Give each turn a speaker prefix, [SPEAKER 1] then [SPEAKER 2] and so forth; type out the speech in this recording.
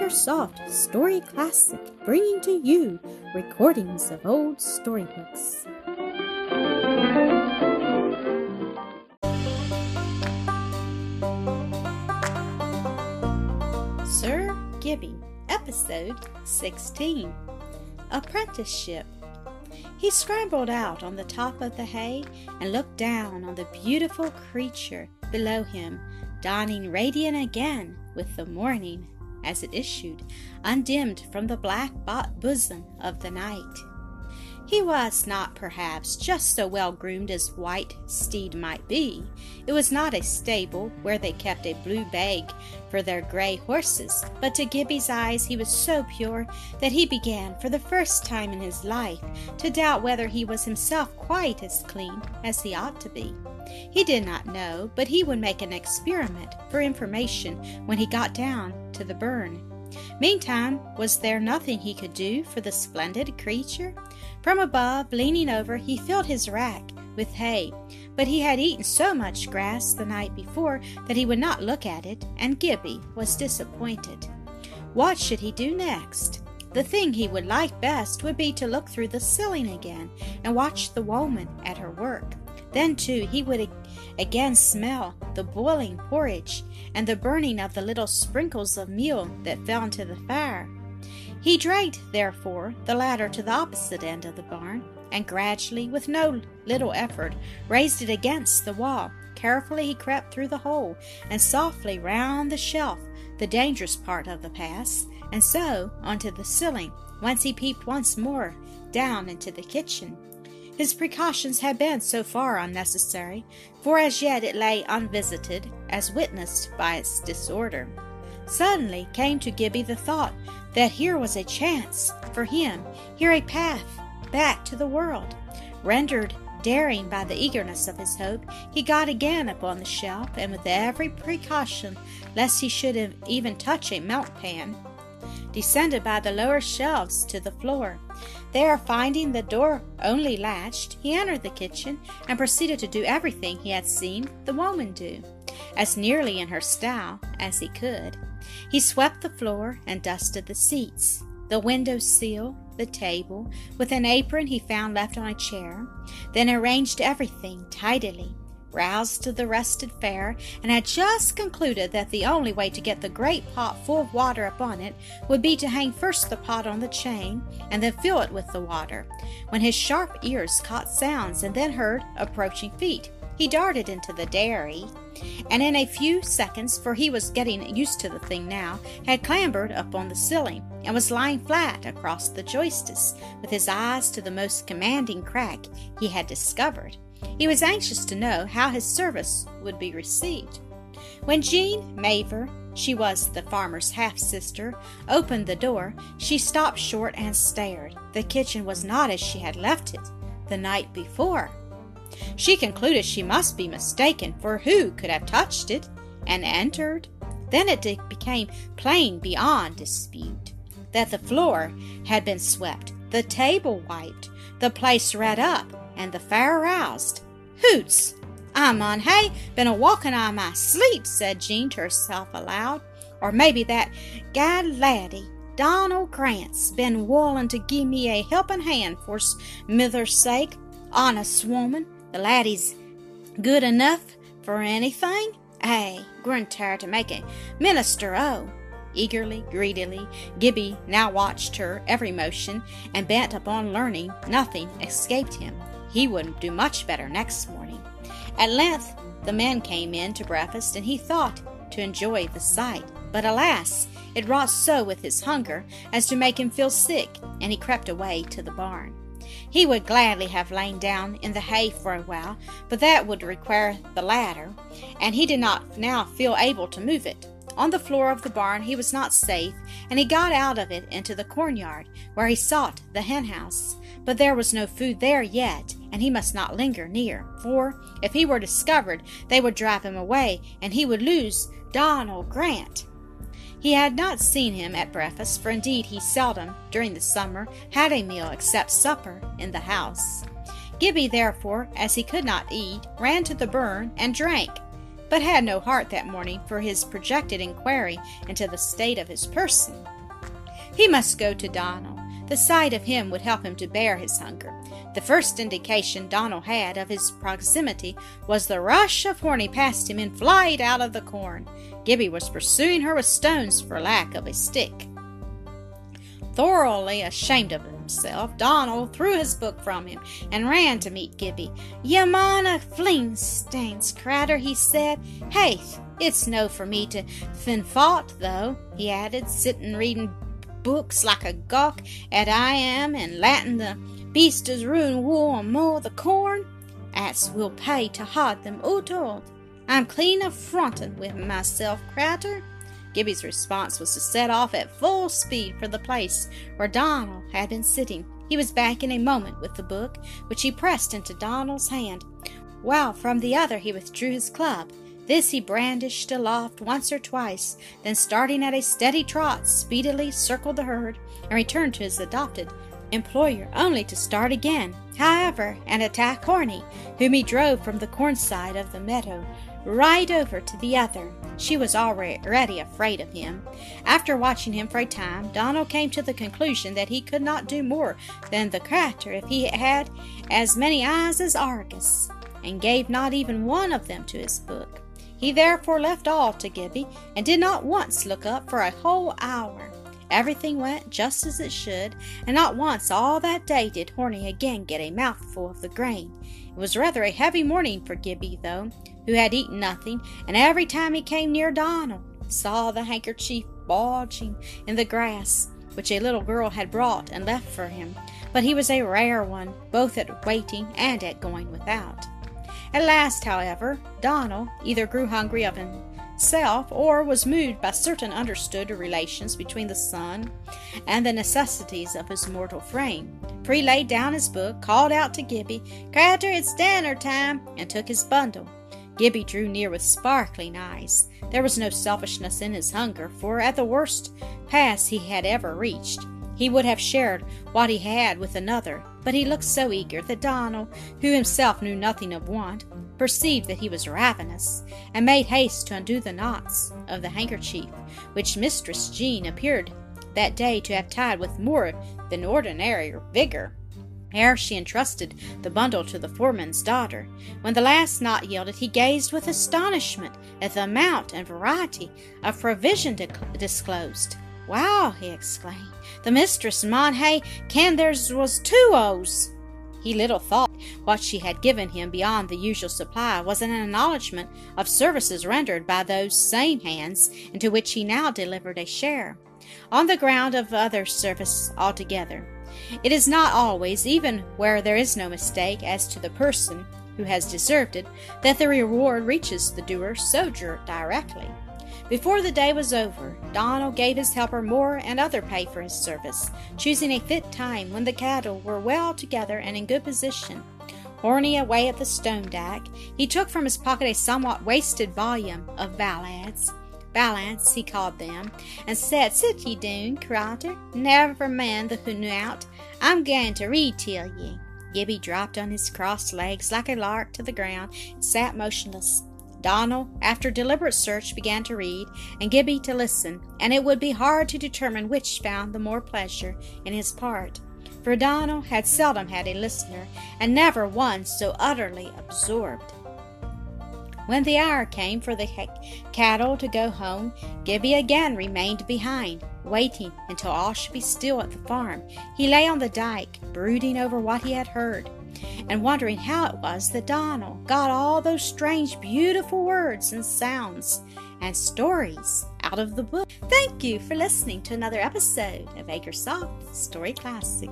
[SPEAKER 1] AcreSoft Story Classic, bringing to you recordings of old storybooks. Sir Gibbie, Episode 16 Apprenticeship. He scrambled out on the top of the hay and looked down on the beautiful creature below him, dawning radiant again with the morning as it issued, undimmed from the black bosom of the night. He was not, perhaps, just so well groomed as white steed might be. It was not a stable where they kept a blue bag for their gray horses, but to Gibbie's eyes he was so pure that he began, for the first time in his life, to doubt whether he was himself quite as clean as he ought to be. He did not know, but he would make an experiment for information when he got down to the burn. Meantime, was there nothing he could do for the splendid creature? From above, leaning over, he filled his rack with hay, but he had eaten so much grass the night before that he would not look at it, and Gibbie was disappointed. What should he do next? The thing he would like best would be to look through the ceiling again and watch the woman at her work. Then, too, he would again smell the boiling porridge and the burning of the little sprinkles of meal that fell into the fire. He dragged, therefore, the ladder to the opposite end of the barn, and gradually, with no little effort, raised it against the wall. Carefully he crept through the hole, and softly round the shelf, the dangerous part of the pass, and so onto the ceiling, whence he peeped once more down into the kitchen. His precautions had been so far unnecessary, for as yet it lay unvisited, as witnessed by its disorder. Suddenly came to Gibbie the thought that here was a chance for him, here a path back to the world. Rendered daring by the eagerness of his hope, he got again upon the shelf, and with every precaution lest he should even touch a milk pan, descended by the lower shelves to the floor. There, finding the door only latched, he entered the kitchen and proceeded to do everything he had seen the woman do, as nearly in her style as he could. He swept the floor and dusted the seats, the window sill, the table, with an apron he found left on a chair, then arranged everything tidily, roused the rested fare, and had just concluded that the only way to get the great pot full of water upon it would be to hang first the pot on the chain and then fill it with the water, when his sharp ears caught sounds and then heard approaching feet. He darted into the dairy, and in a few seconds, for he was getting used to the thing now, had clambered up on the ceiling, and was lying flat across the joists, with his eyes to the most commanding crack he had discovered. He was anxious to know how his service would be received. When Jean Mavor, she was the farmer's half sister, opened the door, she stopped short and stared. The kitchen was not as she had left it the night before. She concluded she must be mistaken, for who could have touched it? And entered. Then it became plain beyond dispute that the floor had been swept, the table wiped, the place red up, and the fire roused. Hoots! I'm on hay, been a walkin' on my sleep, said Jean to herself aloud. Or maybe that gad laddie, Donal Grant's, been willing to give me a helpin' hand for mither's sake. Honest woman, the laddie's good enough for anything? Ay, tired to make a minister. Oh. Eagerly, greedily, Gibbie now watched her every motion, and bent upon learning, nothing escaped him. He would do much better next morning. At length the men came in to breakfast, and he thought to enjoy the sight. But alas, it wrought so with his hunger as to make him feel sick, and he crept away to the barn. He would gladly have lain down in the hay for a while, but that would require the ladder, and he did not now feel able to move it. On the floor of the barn he was not safe, and he got out of it into the cornyard, where he sought the hen house. But there was no food there yet, and he must not linger near, for if he were discovered, they would drive him away, and he would lose Donal Grant. He had not seen him at breakfast, for indeed he seldom, during the summer, had a meal except supper in the house. Gibbie, therefore, as he could not eat, ran to the burn and drank. but had no heart that morning for his projected inquiry into the state of his person. He must go to Donal. The sight of him would help him to bear his hunger. The first indication Donal had of his proximity was the rush of Horny past him in flight out of the corn. Gibbie was pursuing her with stones for lack of a stick. Thoroughly ashamed of himself, Donal threw his book from him and ran to meet Gibbie. "Ye maun a fling stains, cratur," he said. "Haith, it's no for me to fin though," he added, sitting reading books like a gawk at I am, and Latin the beast is ruin wool and mow the corn. As will pay to hod them oh, outod. I'm clean affronted with myself, cratur. Gibbie's response was to set off at full speed for the place where Donal had been sitting. He was back in a moment with the book, which he pressed into Donal's hand, while from the other he withdrew his club. This he brandished aloft once or twice, then starting at a steady trot, speedily circled the herd and returned to his adopted employer, only to start again, however, and attack Horny, whom he drove from the corn side of the meadow right over to the other. She was already afraid of him. After watching him for a time, Donal came to the conclusion that he could not do more than the cratur if he had as many eyes as Argus, and gave not even one of them to his book. He therefore left all to Gibbie, and did not once look up for a whole hour. Everything went just as it should, and not once all that day did Horny again get a mouthful of the grain. It was rather a heavy morning for Gibbie, though, who had eaten nothing, and every time he came near Donal, saw the handkerchief bulging in the grass, which a little girl had brought and left for him. But he was a rare one, both at waiting and at going without. At last, however, Donal either grew hungry of himself or was moved by certain understood relations between the sun and the necessities of his mortal frame. For he laid down his book, called out to Gibbie, Cratur, it's dinner time, and took his bundle. Gibbie drew near with sparkling eyes. There was no selfishness in his hunger, for at the worst pass he had ever reached, he would have shared what he had with another, but he looked so eager that Donal, who himself knew nothing of want, perceived that he was ravenous, and made haste to undo the knots of the handkerchief, which Mistress Jean appeared that day to have tied with more than ordinary vigor ere she entrusted the bundle to the foreman's daughter. When the last knot yielded, he gazed with astonishment at the amount and variety of provision disclosed. Wow, he exclaimed. The mistress mon hae ken there's was two O's. He little thought what she had given him beyond the usual supply was an acknowledgment of services rendered by those same hands, into which he now delivered a share, on the ground of other service altogether. It is not always, even where there is no mistake as to the person who has deserved it, that the reward reaches the doer so directly. Before the day was over, Donal gave his helper more and other pay for his service, choosing a fit time when the cattle were well together and in good position. Horny away at the stone dyke, he took from his pocket a somewhat wasted volume of ballads. Ballads, he called them, and said, Sit ye doon, cratur, never mind the hoonout. I'm going to read till ye. Gibbie dropped on his crossed legs like a lark to the ground and sat motionless. Donal, after deliberate search, began to read, and Gibbie to listen, and it would be hard to determine which found the more pleasure in his part, for Donal had seldom had a listener, and never one so utterly absorbed. When the hour came for the cattle to go home, Gibbie again remained behind, waiting until all should be still at the farm. He lay on the dyke, brooding over what he had heard and wondering how it was that Donal got all those strange, beautiful words and sounds and stories out of the book. Thank you for listening to another episode of Acresoft Story Classic.